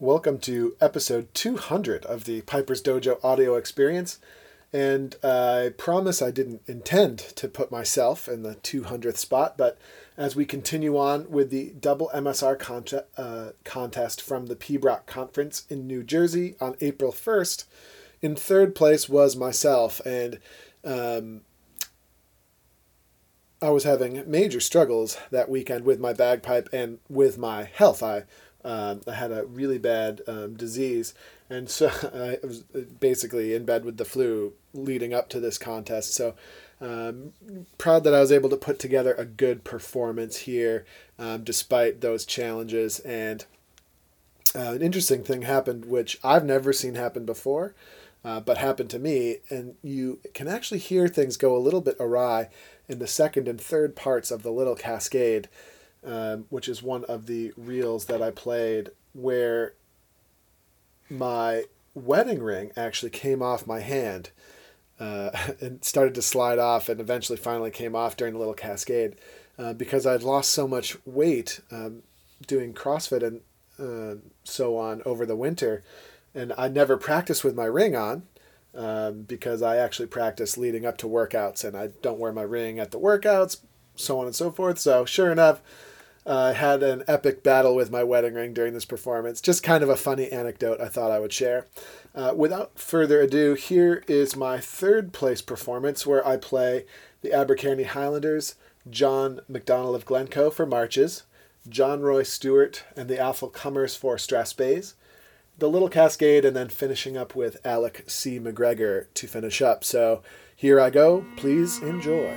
Welcome to episode 200 of the Piper's Dojo audio experience. And I promise I didn't intend to put myself in the 200th spot, but as we continue on with the double MSR uh, contest from the PBROC conference in New Jersey on April 1st, in third place was myself. And um, I was having major struggles that weekend with my bagpipe and with my health. I um, I had a really bad um, disease, and so I was basically in bed with the flu leading up to this contest. So um, proud that I was able to put together a good performance here, um, despite those challenges. And uh, an interesting thing happened, which I've never seen happen before. Uh, but happened to me, and you can actually hear things go a little bit awry in the second and third parts of the little cascade um, which is one of the reels that I played where my wedding ring actually came off my hand uh, and started to slide off and eventually finally came off during the little cascade uh, because I'd lost so much weight um, doing CrossFit and uh, so on over the winter. And I never practiced with my ring on um, because I actually practice leading up to workouts and I don't wear my ring at the workouts, so on and so forth. So, sure enough, I uh, had an epic battle with my wedding ring during this performance. Just kind of a funny anecdote I thought I would share. Uh, without further ado, here is my third place performance where I play the Abercairney Highlanders, John McDonald of Glencoe for marches, John Roy Stewart and the Atholl Cummers for Strathspey, the Little Cascade, and then finishing up with Alec C. McGregor to finish up. So here I go. Please enjoy.